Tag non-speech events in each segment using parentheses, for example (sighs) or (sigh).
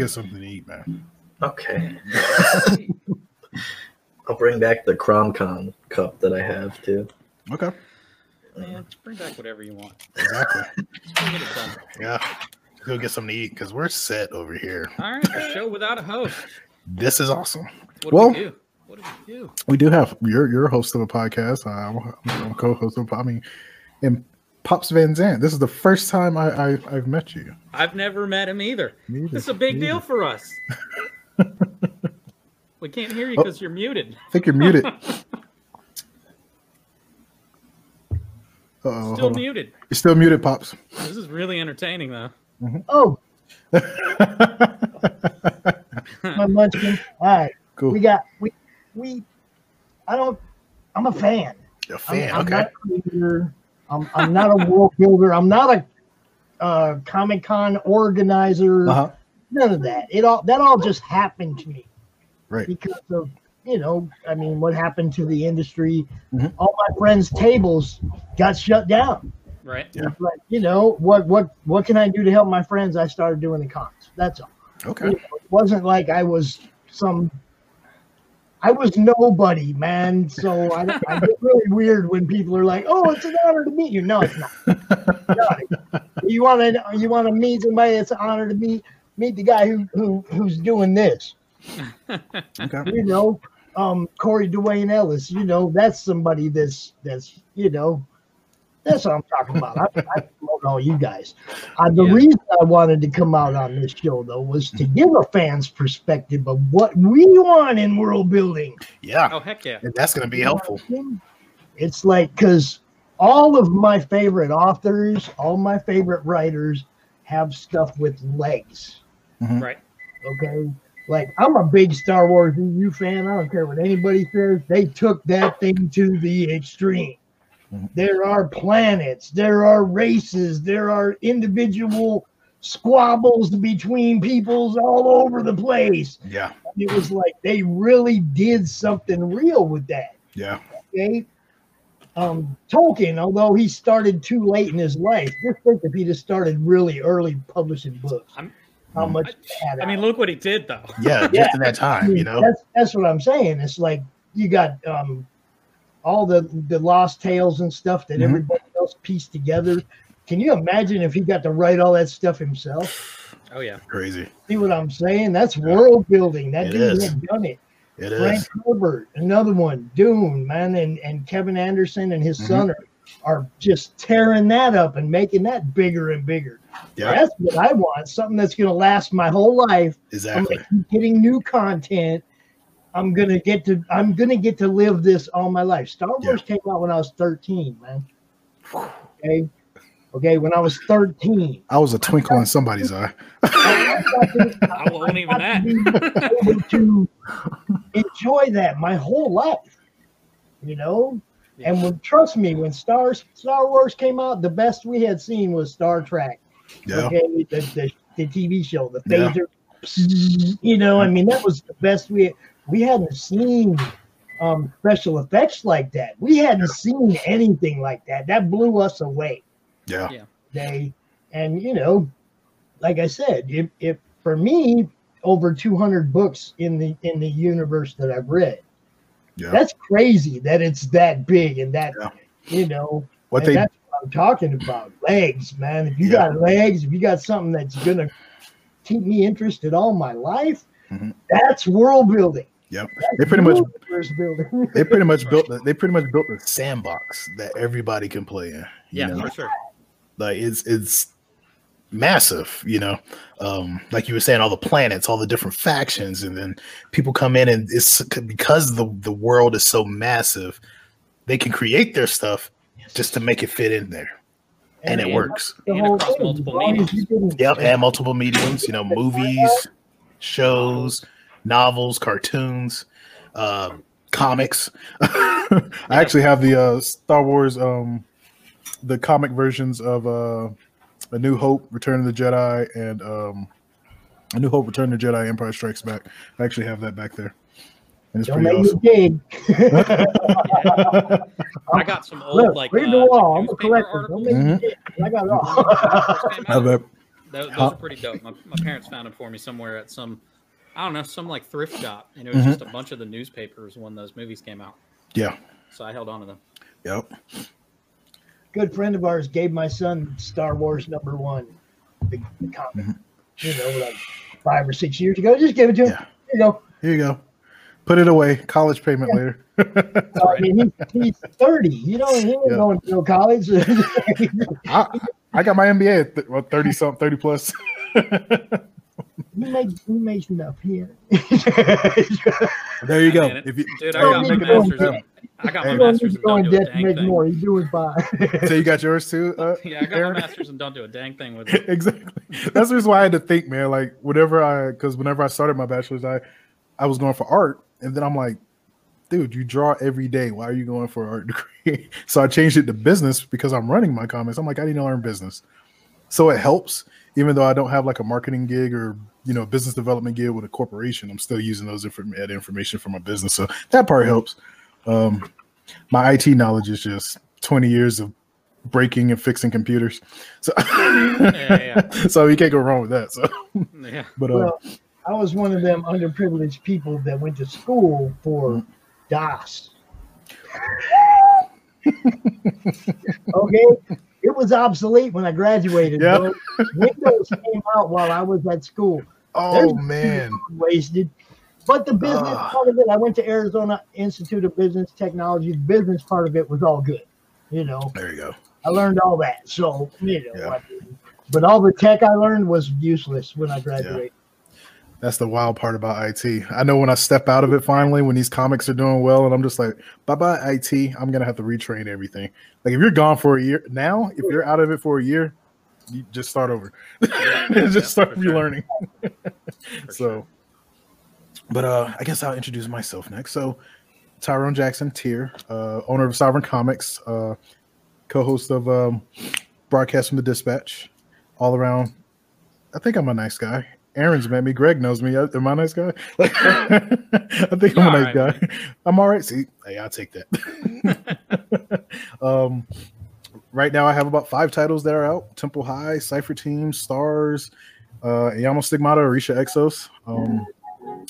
get something to eat, man. Okay. (laughs) I'll bring back the CromCon cup that I have too. Okay. Man, bring back whatever you want. Exactly. (laughs) Just bring it done. yeah. Go get something to eat because we're set over here. All right, a show without a host. This is awesome. What Well- do we do? What do we do? We do have you're you're a host of a podcast. Uh, I'm, I'm a co-host of. I mean, and Pops Van Zandt. This is the first time I, I I've met you. I've never met him either. Me either. This is a big Me deal for us. (laughs) we can't hear you Oh. because you're muted. I think you're muted. (laughs) Uh-oh, Still muted. You're still muted, Pops. This is really entertaining, though. Mm-hmm. Oh, (laughs) my munchkin. All right, cool. we got we we. I don't. I'm a fan. a I'm, fan. I'm okay. not a creator. I'm, I'm not a world builder. I'm not a uh, Comic Con organizer. Uh-huh. None of that. It all that all just happened to me Right. because of you know. I mean, what happened to the industry? Mhm. All my friends' tables got shut down. Right? Yeah. But you know what? What what can I do to help my friends? I started doing the cons. That's all. Okay. You know, it wasn't like I was some. I was nobody, man. So I, I get really weird when people are like, "Oh, it's an honor to meet you." No, it's not. No. you want to you want to meet somebody that's an honor to meet meet the guy who who who's doing this. Okay. You know, um, Corey Dwayne Ellis. You know, that's somebody that's that's you know. That's what I'm talking about. I, I promote all you guys. Uh, the Yeah. reason I wanted to come out on this show, though, was to give a fan's perspective of what we want in world building. Yeah. Oh, heck yeah. And that's going to be helpful. It's like because all of my favorite authors, all my favorite writers have stuff with legs. Right. Okay. Like I'm a big Star Wars EU fan. I don't care what anybody says. They took that thing to the extreme. Mhm. There are planets, there are races, there are individual squabbles between peoples all over the place. Yeah. It was like they really did something real with that. Yeah. Okay. Um, Tolkien, although he started too late in his life, just think if he just started really early publishing books, I'm- how Mm. much he had I mean, look what he did, though. Yeah. (laughs) Just Yeah. in that time, you know. That's that's what I'm saying. It's like you got um all the the lost tales and stuff that Mhm. everybody else pieced together. Can you imagine if he got to write all that stuff himself? (sighs) Oh, yeah. Crazy. See what I'm saying? That's world building. That It dude is. had done it. It Frank is. Herbert, another one, Dune, man, and, and Kevin Anderson and his Mhm. son are, are just tearing that up and making that bigger and bigger. Yeah. That's what I want. Something that's going to last my whole life. I'm Exactly. gonna keep getting new content. I'm gonna get to. I'm gonna get to live this all my life. Star Wars came out when I was 13, man. Okay, okay. When I was 13, I was a twinkle in somebody's eye. (laughs) I got to- I won't even that. to able to enjoy that my whole life. You know, and when trust me, when Star Star Wars came out, the best we had seen was Star Trek. Yeah. Okay, the, the, the TV show, the Yeah. phaser. You know, I mean, that was the best we we hadn't seen um, special effects like that. We hadn't seen anything like that. That blew us away. Yeah. They and you know, like I said, if, if for me, over 200 books in the in the universe that I've read, Yeah. that's crazy that it's that big and that Yeah. you know What they that's what I'm talking about. Legs, man. If you Yeah. got legs, if you got something that's gonna keep me interested all my life, Mhm. that's world building. Yep. They pretty much (laughs) they pretty much built the, they pretty much built a sandbox that everybody can play in. you Yeah, know? for sure. like it's it's massive you know um like you were saying all the planets all the different factions and then people come in and it's because the the world is so massive they can create their stuff just to make it fit in there and it And- works And across multiple as long as you didn't- yep and multiple mediums you know movies shows novels cartoons uh comics (laughs) i actually have the uh star wars um the comic versions of uh a new hope return of the jedi and um a new hope return of the jedi empire strikes back i actually have that back there and it's Don't pretty make awesome me dig. (laughs) I got some old, Look, like, read uh, the wall. I'm a collector. Don't articles. make me Mhm. dig. I got it all. First came I have out. that. Those, those Huh? are pretty dope. My, my parents found them for me somewhere at some, I don't know, some like thrift shop, and it was Mhm. just a bunch of the newspapers when those movies came out. Yeah. So I held on to them. Yep. Good friend of ours gave my son Star Wars number one, the, the comic. Mhm. You know, like five or six years ago. Just give it to him. Yeah. You know, Here you go. Put it away. College payment later. (laughs) So, I mean, he, he's 30. You know, he ain't Yeah. going to no college. (laughs) I, I got my MBA at th- well, 30 something, 30 plus. (laughs) he, makes, he makes enough here. there you go. Man, it- If you, Dude, I got my make up. master's. In, I got my You don't master's need to and go don't in do a debt to dang make thing. more. He's doing fine. (laughs) So you got yours too? Uh, (laughs) Yeah, I got Aaron? my master's and don't do a dang thing with (laughs) it. exactly. That's the reason why I had to think, man. Like whenever I, because whenever I started my bachelor's, I, I was going for art, and then I'm like, dude, you draw every day. Why are you going for an art degree? so I changed it to business because I'm running my comics. I'm like, I need to learn business, so it helps. Even though I don't have like a marketing gig or you know business development gig with a corporation, I'm still using those inform- information for my business. So that part helps. Um, my IT knowledge is just 20 years of breaking and fixing computers. So, Yeah, (laughs) so you can't go wrong with that. So, Yeah. (laughs) but uh, well, I was one of them underprivileged people that went to school for DOS. (laughs) okay, it was obsolete when I graduated. Yeah. bro. Windows came out while I was at school. oh man, wasted. But the business Ah. part of it, I went to Arizona Institute of Business Technology. The business part of it was all good. You know, there you go. I learned all that. So, you know, Yeah. I but all the tech I learned was useless when I graduated. That's the wild part about IT. I know when I step out of it finally, when these comics are doing well, and I'm just like, bye bye IT. I'm gonna have to retrain everything. Like if you're gone for a year now, if you're out of it for a year, you just start over. (laughs) just Yeah, start for sure. relearning. (laughs) So, sure. but uh, I guess I'll introduce myself next. So, Tyrone Jackson, Tier, uh, owner of Sovereign Comics, uh, co-host of um, Broadcast from the Dispatch, all around. I think I'm a nice guy. Aaron's met me. Greg knows me. Am I a nice guy? (laughs) Like, I think I'm a nice all guy. I'm all right. See, hey, I'll take that. (laughs) um, right now, I have about five titles that are out: Temple High, Cipher Team, Stars, uh, Yamo Stigmata, Arisha Exos, um,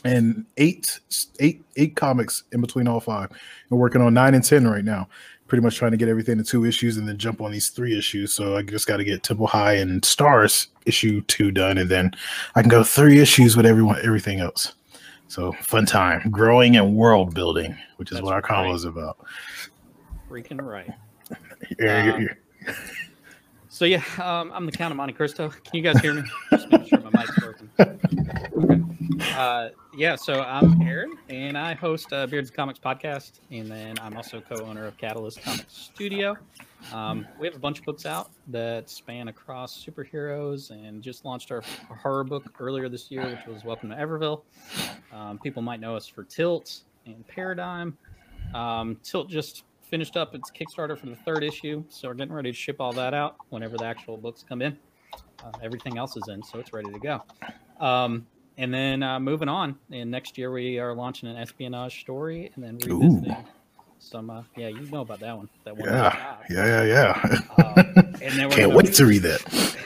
and eight, eight, eight comics in between all five. We're working on nine and ten right now. Pretty much trying to get everything to two issues and then jump on these three issues. So I just got to get Temple High and Stars issue two done, and then I can go three issues with everyone, everything else. So fun time, growing and world building, which is That's what our combo right. is about. Freaking right. (laughs) Yeah, yeah, Um, yeah. So yeah, um, I'm the Count of Monte Cristo. Can you guys hear me? Just making sure my mic's working. Okay. Uh, yeah, so I'm Aaron, and I host uh, Beards Comics podcast, and then I'm also co-owner of Catalyst Comics Studio. Um, we have a bunch of books out that span across superheroes, and just launched our horror book earlier this year, which was Welcome to Everville. Um, people might know us for Tilt and Paradigm. Um, Tilt just finished up its Kickstarter for the third issue, so we're getting ready to ship all that out whenever the actual books come in. Uh, everything else is in, so it's ready to go. Um, and then uh, moving on, and next year we are launching an espionage story, and then revisiting some. Uh, yeah, you know about that one. That one. Yeah, yeah, yeah, yeah. Um, and then we're (laughs) Can't gonna- wait to read that.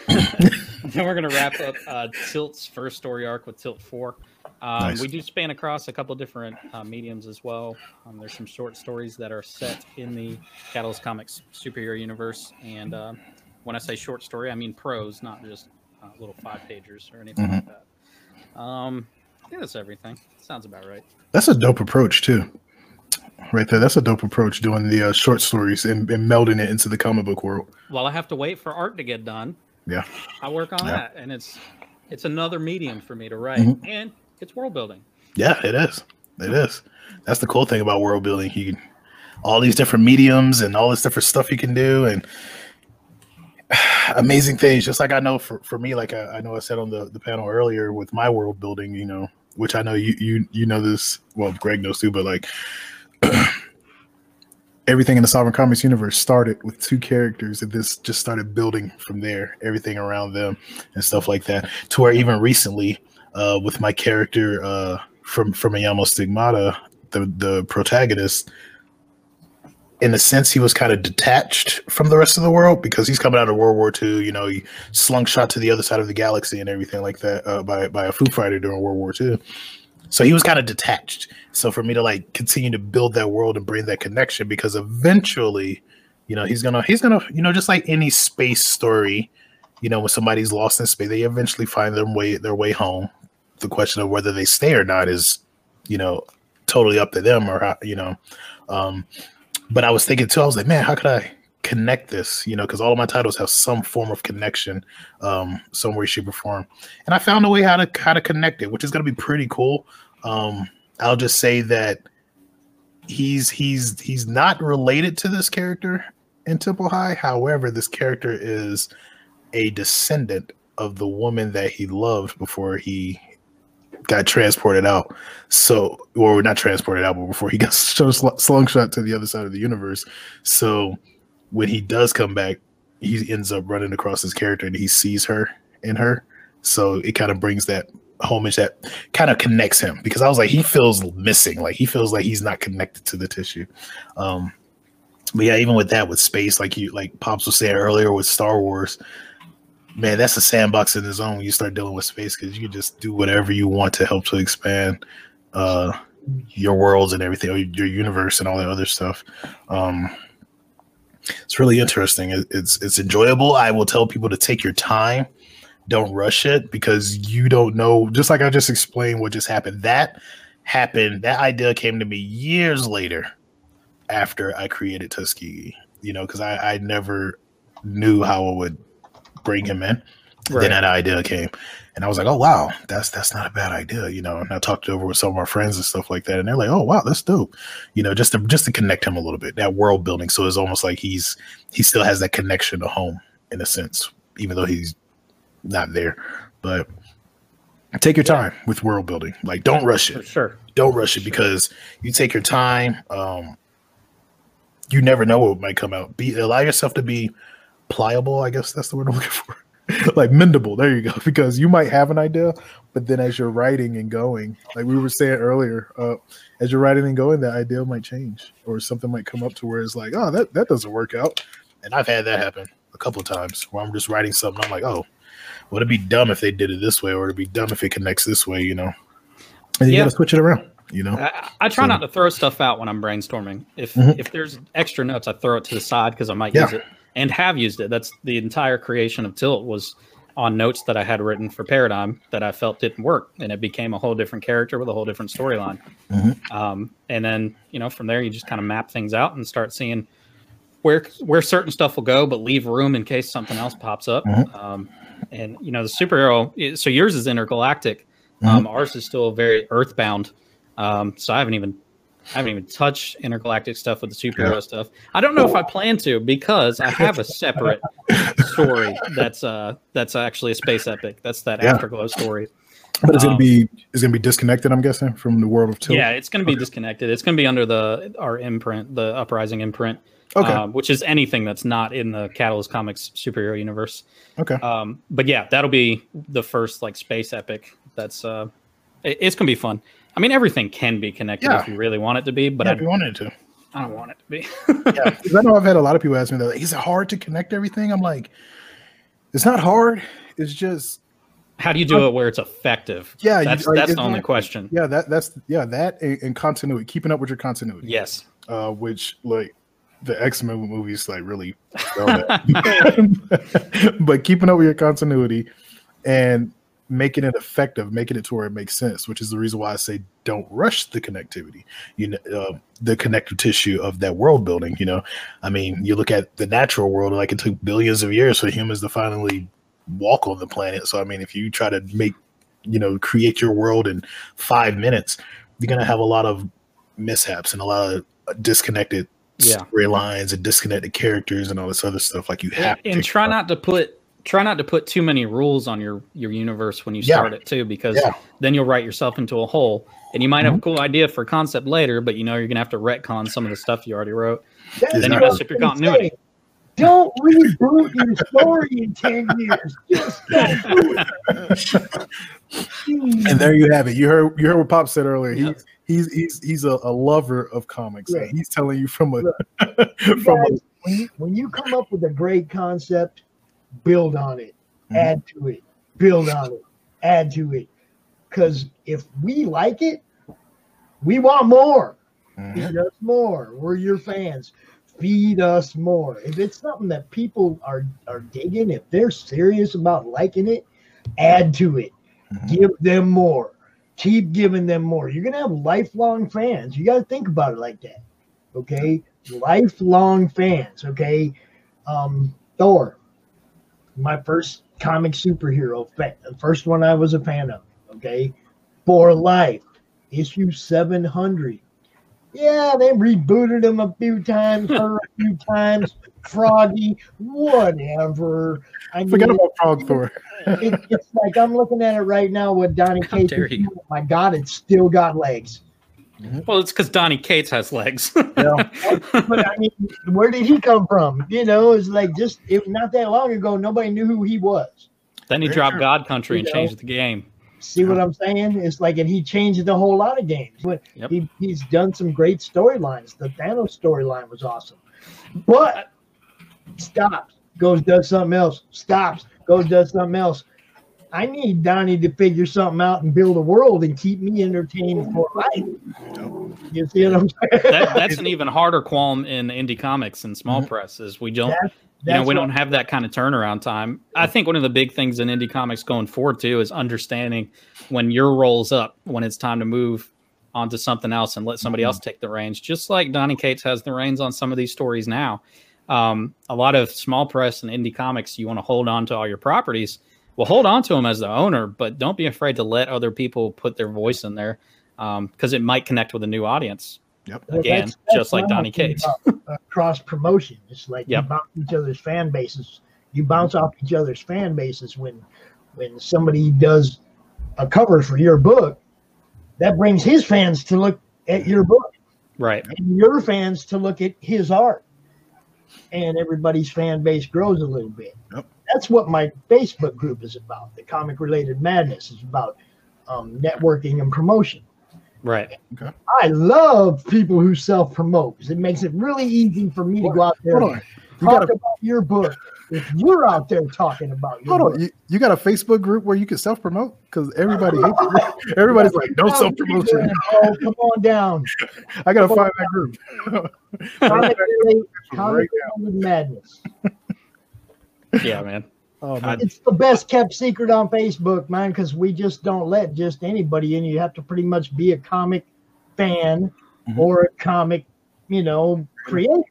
(laughs) then we're to wrap up uh, Tilt's first story arc with Tilt 4. Um, Nice. We do span across a couple different uh, mediums as well. Um, there's some short stories that are set in the Catalyst Comics superhero universe. And uh, when I say short story, I mean prose, not just uh, little five pagers or anything like that. Um, I think that's everything. Sounds about right. That's a dope approach too. Right there, that's a dope approach doing the uh, short stories and, and melding it into the comic book world. Well, I have to wait for art to get done. Yeah. I work on Yeah. that, and it's it's another medium for me to write, Mhm. and it's world building. Yeah, it is. It is. That's the cool thing about world building. You all these different mediums and all this different stuff you can do and (sighs) amazing things. Just like I know for, for me, like I, I know I said on the, the panel earlier with my world building, you know, which I know you you you know this well Greg knows too, but like (clears throat) everything in the Sovereign Comics universe started with two characters and this just started building from there, everything around them and stuff like that. To where even recently, uh, with my character uh, from from Ayamo Stigmata, the the protagonist, in a sense, he was kind of detached from the rest of the world because he's coming out of World War II. You know, he slung shot to the other side of the galaxy and everything like that uh, by by a Foo Fighter during World War II. So he was kind of detached. So for me to like continue to build that world and bring that connection, because eventually, you know, he's gonna he's gonna you know just like any space story, you know, when somebody's lost in space, they eventually find their way their way home. The question of whether they stay or not is, you know, totally up to them or how you know. Um, but I was thinking too, I was like, man, how could I connect this? You know, because all of my titles have some form of connection, um, some way, shape, or form. And I found a way how to how to connect it, which is going to be pretty cool. Um, I'll just say that he's he's he's not related to this character in Temple High. However, this character is a descendant of the woman that he loved before he got transported out. So, or not transported out, but before he (laughs) got slung shot to the other side of the universe. So, when he does come back, he ends up running across his character and he sees her in her. So it kind of brings that homage that kind of connects him because I was like, he feels missing, like he feels like he's not connected to the tissue. Um, but yeah, even with that, with space, like you, like Pops was saying earlier with Star Wars, man, that's a sandbox in its own you start dealing with space because you can just do whatever you want to help to expand uh, your worlds and everything, or your universe and all that other stuff. Um, it's really interesting. It's it's enjoyable. I will tell people to take your time. Don't rush it because you don't know. Just like I just explained what just happened. That happened. That idea came to me years later after I created Tuskegee. You know, because I, I never knew how it would bring him in. Right. Then that idea came, and I was like, "Oh wow, that's that's not a bad idea," you know. And I talked over with some of our friends and stuff like that, and they're like, "Oh wow, that's dope," you know, just to just to connect him a little bit, that world building. So it's almost like he's he still has that connection to home in a sense, even though he's not there. But take your time with world building. Like, don't rush it. For sure. Don't rush it because you take your time. Um, you never know what might come out. Be allow yourself to be pliable. I guess that's the word I'm looking for. (laughs) like mendable. There you go. (laughs) Because you might have an idea, but then as you're writing and going, like we were saying earlier, uh, as you're writing and going, that idea might change, or something might come up to where it's like, oh, that that doesn't work out. And I've had that happen a couple of times where I'm just writing something. I'm like, oh, would it be dumb if they did it this way, or it'd be dumb if it connects this way, you know? And you yeah. got to switch it around. You know, I, I try so, not to throw stuff out when I'm brainstorming. If mm-hmm. if there's extra notes, I throw it to the side because I might yeah. use it and have used it. That's the entire creation of Tilt was on notes that I had written for Paradigm that I felt didn't work, and it became a whole different character with a whole different storyline. Mm-hmm. Um, and then you know from there you just kind of map things out and start seeing where where certain stuff will go, but leave room in case something else pops up. Mm-hmm. Um, and you know the superhero. So yours is intergalactic. Mm-hmm. Um, ours is still very earthbound. Um, so I haven't even I haven't even touched intergalactic stuff with the superhero yeah. stuff. I don't know if I plan to because I have a separate (laughs) story that's uh that's actually a space epic. That's that yeah. Afterglow story. But it's um, gonna be it's gonna be disconnected, I'm guessing, from the world of Tilt. Yeah, it's gonna be okay. disconnected. It's gonna be under the our imprint, the Uprising imprint. Okay. Um, which is anything that's not in the Catalyst Comics superhero universe. Okay. Um, but yeah, that'll be the first like space epic. That's uh, it, it's gonna be fun. I mean, everything can be connected yeah. if you really want it to be, but yeah, I, if you wanted to. I don't want it to be. yeah, I know I've had a lot of people ask me that. Like, is it hard to connect everything? I'm like, it's not hard. It's just how do you do it where it's effective? Yeah, that's you, that's the only question. Yeah, that that's yeah that and continuity, keeping up with your continuity. Yes, uh, which like the X Men movies like really, (laughs) (laughs) but keeping up with your continuity and making it effective, making it to where it makes sense, which is the reason why I say don't rush the connectivity, you know, uh, the connective tissue of that world building. You know, I mean, you look at the natural world, like it took billions of years for humans to finally walk on the planet. So, I mean, if you try to make, you know, create your world in five minutes, you're going to have a lot of mishaps and a lot of disconnected yeah. storylines and disconnected characters and all this other stuff. Like you have and, and try not to put try not to put too many rules on your your universe when you start yeah. it too because yeah. then you'll write yourself into a hole and you might mm-hmm. have a mm-hmm. cool idea for concept later but you know you're gonna have to retcon some of the stuff you already wrote That's then you mess up your continuity say, don't reboot your story in 10 years just don't (laughs) And there you have it. You heard you heard what Pop said earlier. Yeah. He's he's he's he's a, a lover of comics. Right. He's telling you from a Look, (laughs) from a when you, when you come up with a great concept, build on it, Mhm. add to it, build on it, add to it. Because if we like it, we want more. Mhm. Feed us more. We're your fans. Feed us more. If it's something that people are are digging, if they're serious about liking it, add to it. Mhm. Give them more. Keep giving them more. You're gonna have lifelong fans. You got to think about it like that. Okay, lifelong fans. Okay, um, Thor, my first comic superhero, fan, the first one I was a fan of. Okay, for life, issue seven hundred. Yeah, they rebooted him a few times, her a few times. Froggy, whatever. I Forget mean, about Frog Thor. it, it's like I'm looking at it right now with Donny How Cates. dare you. My God, it's still got legs. Mm-hmm. Well, it's because Donny Cates has legs. (laughs) But I mean, where did he come from? You know, it's like just it, not that long ago, nobody knew who he was. then he dropped. God Country and You know. changed the game. See what I'm saying? It's like, and he changed a whole lot of games. But Yep. he, he's done some great storylines. The Thanos storyline was awesome. But stops, goes, does something else, stops, goes, does something else. I need Donny to figure something out and build a world and keep me entertained for life. You see what I'm saying? That, that's (laughs) an even harder qualm in indie comics and small Mhm. press is we don't That's- you know we don't have that kind of turnaround time i think one of the big things in indie comics going forward too is understanding when your roll's up when it's time to move onto something else and let somebody Mhm. else take the reins just like donny cates has the reins on some of these stories now um, a lot of small press and indie comics you want to hold on to all your properties well hold on to them as the owner but don't be afraid to let other people put their voice in there because it might connect with a new audience Yep. Well, again, that's- that's just like Donnie I'm Donny thinking Cates. uh, cross promotion. It's like Yep. you bounce each other's fan bases. You bounce off each other's fan bases when when somebody does a cover for your book. That brings his fans to look at your book right and your fans to look at his art. And everybody's fan base grows a little bit. Yep. That's what my Facebook group is about. The comic related madness is about um, networking and promotion. right Okay. I love people who self promote because it makes it really easy for me to go out there Hold and on. You talk got a about your book. If you're out there talking about your hold book, on. You, you got a Facebook group where you can self promote because everybody hates it. (laughs) Everybody's like, no self promotion. Oh, come on down. (laughs) I gotta find that group. (laughs) Comic related, Right comic related madness. Yeah man Oh, man. It's the best kept secret on Facebook, man, because we just don't let just anybody in. You have to pretty much be a comic fan Mhm. or a comic, you know, creator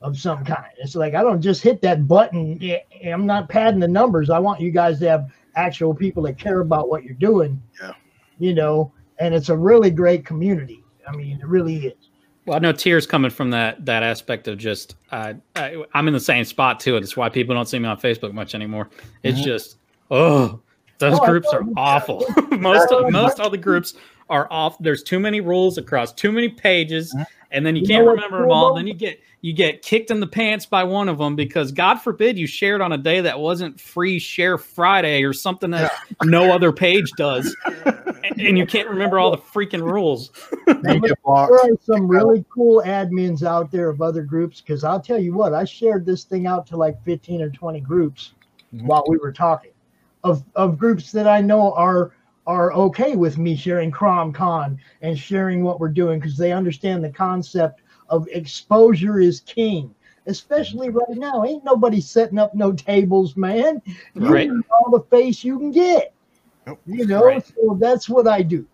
of some kind. It's like I don't just hit that button. I'm not padding the numbers. I want you guys to have actual people that care about what you're doing. Yeah. You know, and it's a really great community. I mean, it really is. Well, I know tears coming from that that aspect of just uh, I, I'm in the same spot too. It's why people don't see me on Facebook much anymore. It's Mhm. just oh, those Oh, groups are awful. (laughs) most of, most all the groups are off. There's too many rules across too many pages, Mhm. And then you You can't know what's remember them all. though? Then you get you get kicked in the pants by one of them because God forbid you shared on a day that wasn't free share Friday or something that no other page does, (laughs) and, and you can't remember all the freaking rules. You get blocked. There are some really cool admins out there of other groups because I'll tell you what, I shared this thing out to like 15 or 20 groups Mhm. while we were talking of, of groups that I know are are okay with me sharing CromCon and sharing what we're doing because they understand the concept of exposure is king. Especially right now, ain't nobody setting up no tables, man. You Right. need all the face you can get. Nope. You know, Right. so that's what I do.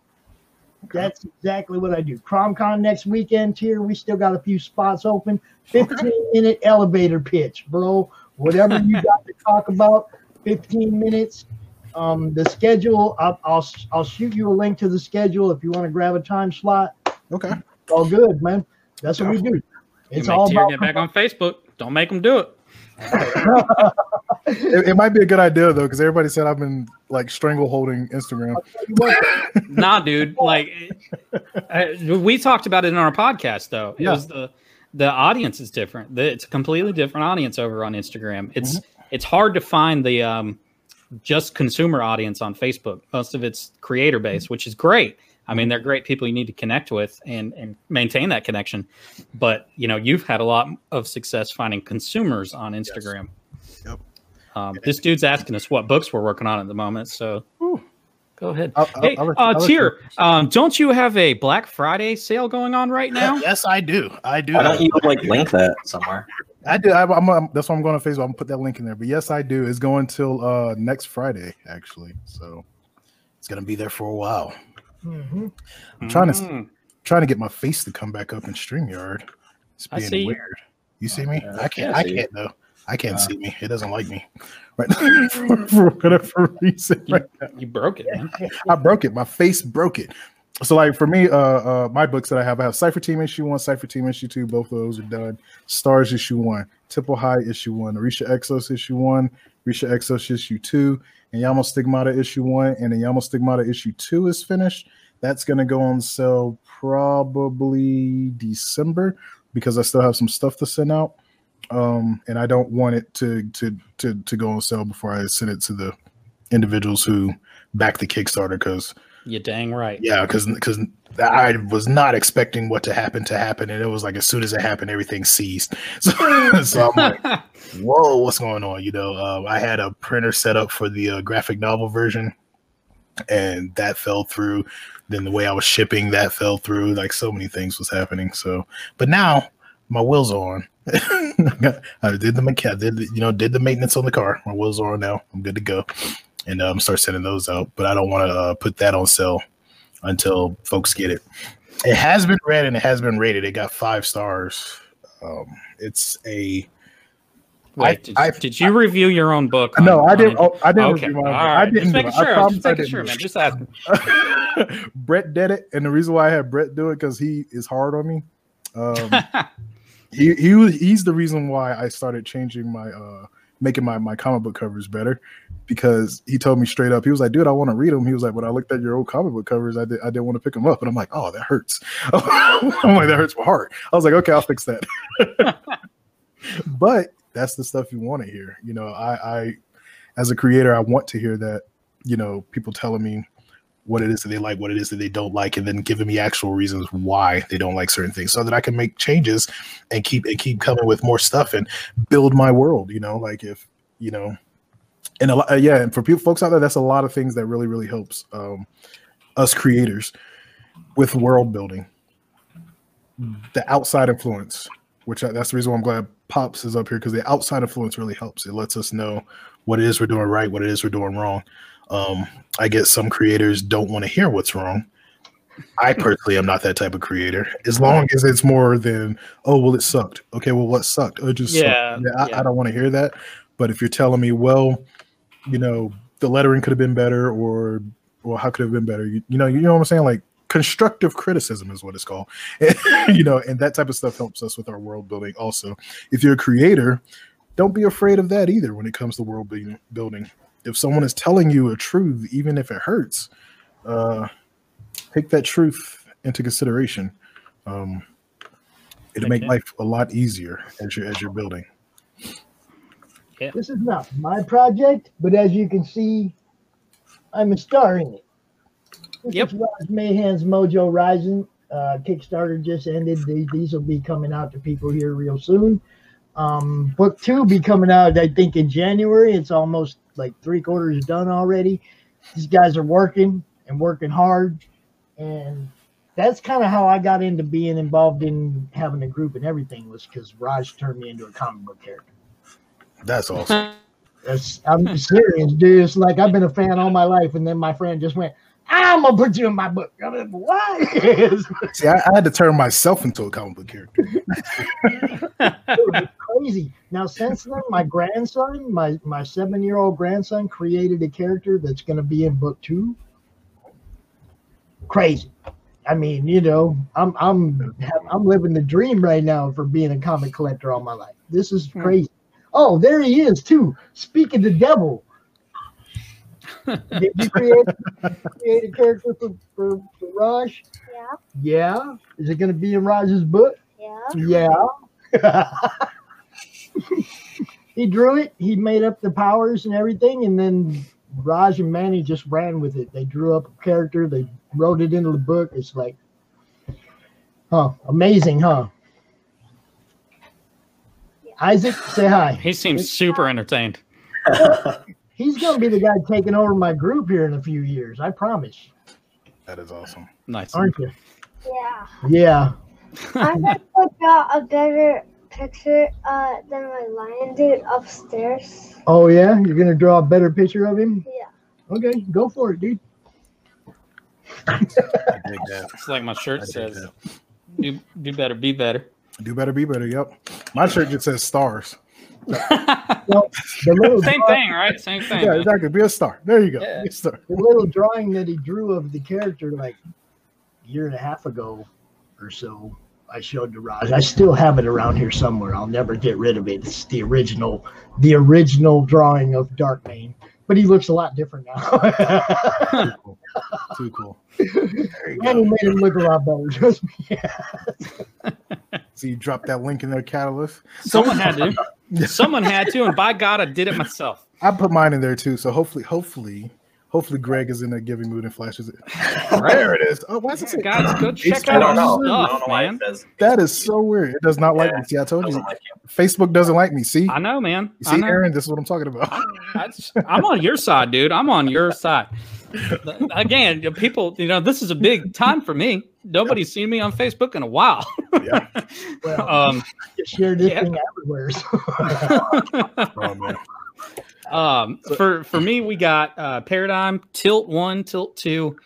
That's exactly what I do. CromCon next weekend here. We still got a few spots open. 15 minute elevator pitch, bro. Whatever you got to talk about, 15 minutes. Um, the schedule, I'll, I'll I'll shoot you a link to the schedule if you want to grab a time slot. Okay. It's all good, man. That's what we do. It's make all Tier about get back on Facebook. Don't make them do it. (laughs) It, it might be a good idea though, because everybody said I've been like strangle holding Instagram. (laughs) nah, dude. Like, uh, we talked about it in our podcast, though. It Yeah. was the the audience is different. The- It's a completely different audience over on Instagram. It's Mm-hmm. it's hard to find the um just consumer audience on Facebook. Most of it's creator base, which is great. I mean, they're great people you need to connect with and, and maintain that connection. But you know, you've had a lot of success finding consumers on Instagram. Yep. Um, this dude's asking us what books we're working on at the moment. So Whew. go ahead. I'll- I'll- hey, I'll uh, I'll let Tier, um, don't you have a Black Friday sale going on right now? (laughs) Yes, I do. I do. Why don't you like link that somewhere? I do. I, I'm, I'm- That's why I'm going to Facebook. I'm gonna put that link in there. But yes, I do. It's going till uh, next Friday, actually. So it's gonna be there for a while. Mhm. I'm trying to Mm. trying to get my face to come back up in Streamyard. It's I being see weird. You see me? Yeah, I can't. I I see you. can't though. I can't Uh. see me. It doesn't like me. Right (laughs) for, for whatever reason. You, Right now. you broke it, man. I broke it. My face broke it. So like for me, uh, uh, my books that I have, I have Cipher Team issue one, Cipher Team issue two. Both of those are done. Stars issue one, Temple High issue one, Arisha Exos issue one, Arisha Exos issue two, and Yamo Stigmata issue one, and then Yamo Stigmata issue two is finished. That's gonna go on sale probably December because I still have some stuff to send out. Um, and I don't want it to to to to go on sale before I send it to the individuals who back the Kickstarter because You dang right. yeah, because because I was not expecting what to happen to happen, and it was like as soon as it happened, everything ceased. (laughs) So, so I'm like, (laughs) whoa, what's going on? You know, uh, I had a printer set up for the uh, graphic novel version, and that fell through. Then the way I was shipping that fell through. Like so many things was happening. So, but now my wheels are on. (laughs) I did the mechanic, you know, did the maintenance on the car. My wheels are on now. I'm good to go, and um, start sending those out. But I don't want to uh, put that on sale until folks get it. It has been read and it has been rated. It got five stars. Um, it's a Wait, I- did, I- did you review your own book? no, I didn't. Oh, I didn't. okay, review all mine. right. I didn't. do making it. I sure. promise Just I making sure, man. Just asking. (laughs) Brett did it, and the reason why I had Brett do it because he is hard on me. Um, (laughs) he he he's the reason why I started changing my uh making my my comic book covers better because he told me straight up he was like dude I want to read them he was like when I looked at your old comic book covers I did I didn't want to pick them up. And I'm like oh that hurts. (laughs) I'm like that hurts my heart. I was like okay I'll fix that. (laughs) But that's the stuff you want to hear. You know I I as a creator I want to hear that you know people telling me what it is that they like, what it is that they don't like, and then giving me actual reasons why they don't like certain things, so that I can make changes and keep and keep coming with more stuff and build my world. You know, like if you know, and a lot, uh, yeah, and for people folks out there, that's a lot of things that really really helps um, us creators with world building. The outside influence, which I, that's the reason why I'm glad Pops is up here because the outside influence really helps. It lets us know what it is we're doing right, what it is we're doing wrong. Um, I guess some creators don't want to hear what's wrong. I personally am not that type of creator. As long as it's more than, oh, well, it sucked. Okay, well, what sucked? Oh, just Yeah, sucked. Yeah, I, yeah. I don't want to hear that. But if you're telling me, well, you know, the lettering could have been better, or well, how could it have been better? You, you know, you know what I'm saying? Like constructive criticism is what it's called. (laughs) you know, and that type of stuff helps us with our world building. Also, if you're a creator, don't be afraid of that either when it comes to world building. Building. If someone is telling you a truth, even if it hurts, uh, take that truth into consideration. Um, it'll make Okay. life a lot easier as you're as you're building. This is not my project, but as you can see, I'm a star in it. This Yep. is Raj Mayhan's Mojo Rising. Uh, Kickstarter just ended. These, these will be coming out to people here real soon. Um, book two will be coming out, I think, in January. It's almost like three quarters done already. These guys are working and working hard. And that's kind of how I got into being involved in having a group and everything was because Raj turned me into a comic book character. That's awesome. (laughs) That's, I'm serious, dude. It's like I've been a fan all my life, and then my friend just went, "I'm gonna put you in my book." I'm like, "What?" (laughs) See, I, I had to turn myself into a comic book character. (laughs) Dude, it's crazy. Now, since then, my grandson, my my seven year old grandson, created a character that's gonna be in book two. Crazy. I mean, you know, I'm I'm I'm living the dream right now for being a comic collector all my life. This is Hmm. crazy. Oh, there he is too. Speaking of the devil. Did you create, create a character for, for, for Raj? Yeah, Yeah. Is it going to be in Raj's book? yeah. Yeah. (laughs) he drew it. He made up the powers and everything, and then Raj and Manny just ran with it. They drew up a character, they wrote it into the book. It's like, huh, amazing, huh? Isaac, say hi. He seems super entertained. (laughs) He's gonna be the guy taking over my group here in a few years. I promise. That is awesome. Nice. Aren't you? Yeah. Yeah. I'm gonna put out a better picture uh, than my lion did upstairs. Oh yeah, you're gonna draw a better picture of him. Yeah. Okay, go for it, dude. (laughs) I dig that. It's like my shirt dig says, do, do better, be better. Do better, be better. Yep. My shirt just says stars. (laughs) Well, the Same draw- thing, right? Same thing. Yeah, man. exactly. Be a star. There you go. Yeah. Be a star. the little drawing that he drew of the character like a year and a half ago or so i showed to raj i still have it around here somewhere i'll never get rid of it it's the original the original drawing of darkmane but he looks a lot different now (laughs) Too cool. There you and he made him look a lot better trust me (laughs) So you dropped that link in there, Catalyst. Someone had to. (laughs) Someone had to, and by God, I did it myself. I put mine in there too. So hopefully, hopefully, hopefully Greg is in a giving mood and flashes it. (laughs) There it is. Oh, why is it say Guys, go check out don't our know. I don't know stuff, man. That is so weird. It does not like me. See, I told you. like. Facebook doesn't like me. See, I know, man. you see, know. Aaron. This is what I'm talking about. (laughs) I, I'm on your side, dude. I'm on your side. Again, people, you know, this is a big time for me. Nobody's seen me on Facebook in a while. Yeah. well (laughs) um, you share this yeah. thing everywhere so. Oh man. Um, for for me, we got uh, Paradigm, Tilt One, Tilt Two,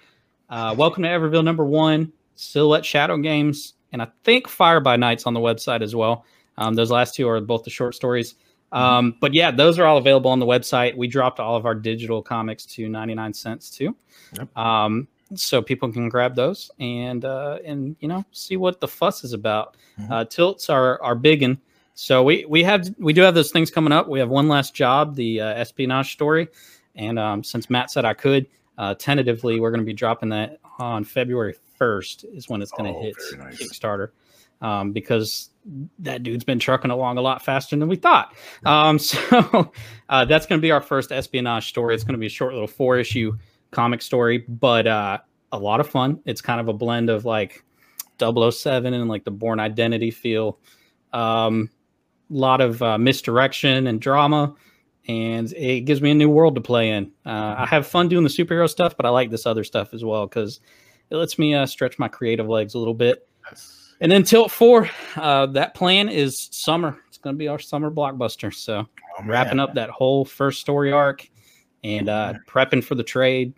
uh, Welcome to Everville Number One, Silhouette Shadow Games, and I think Fire by Nights on the website as well. Um, those last two are both the short stories. Um, but yeah, those are all available on the website. We dropped all of our digital comics to 99 cents too. Yep. Um, so people can grab those and uh, and you know see what the fuss is about. Mhm. Uh, tilts are are big and so we we have we do have those things coming up. We have one last job, the uh, espionage story, and um, since Matt said I could, uh, tentatively we're going to be dropping that on February first is when it's going to Oh, hit nice. Kickstarter um, because that dude's been trucking along a lot faster than we thought. Um, (laughs) so uh, that's going to be our first espionage story. It's going to be a short little four issue comic story, but uh, a lot of fun. It's kind of a blend of like 007 and like the Bourne Identity feel. Um, lot of uh, misdirection and drama, and it gives me a new world to play in. Uh, I have fun doing the superhero stuff, but I like this other stuff as well because it lets me uh, stretch my creative legs a little bit. And then Tilt Four, uh, that plan is summer. It's going to be our summer blockbuster. So Oh, wrapping up that whole first story arc and uh, prepping for the trade.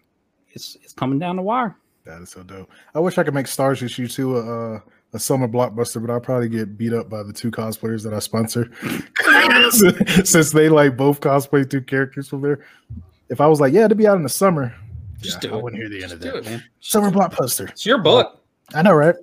It's it's coming down the wire. That is so dope. I wish I could make Stars issue two a, uh, a summer blockbuster, but I'll probably get beat up by the two cosplayers that I sponsor (laughs) since they like both cosplay two characters from there. If I was like, yeah, to be out in the summer, Just yeah, do I it. wouldn't hear the end of do that. it, man. Summer blockbuster. It's your book. I know, right?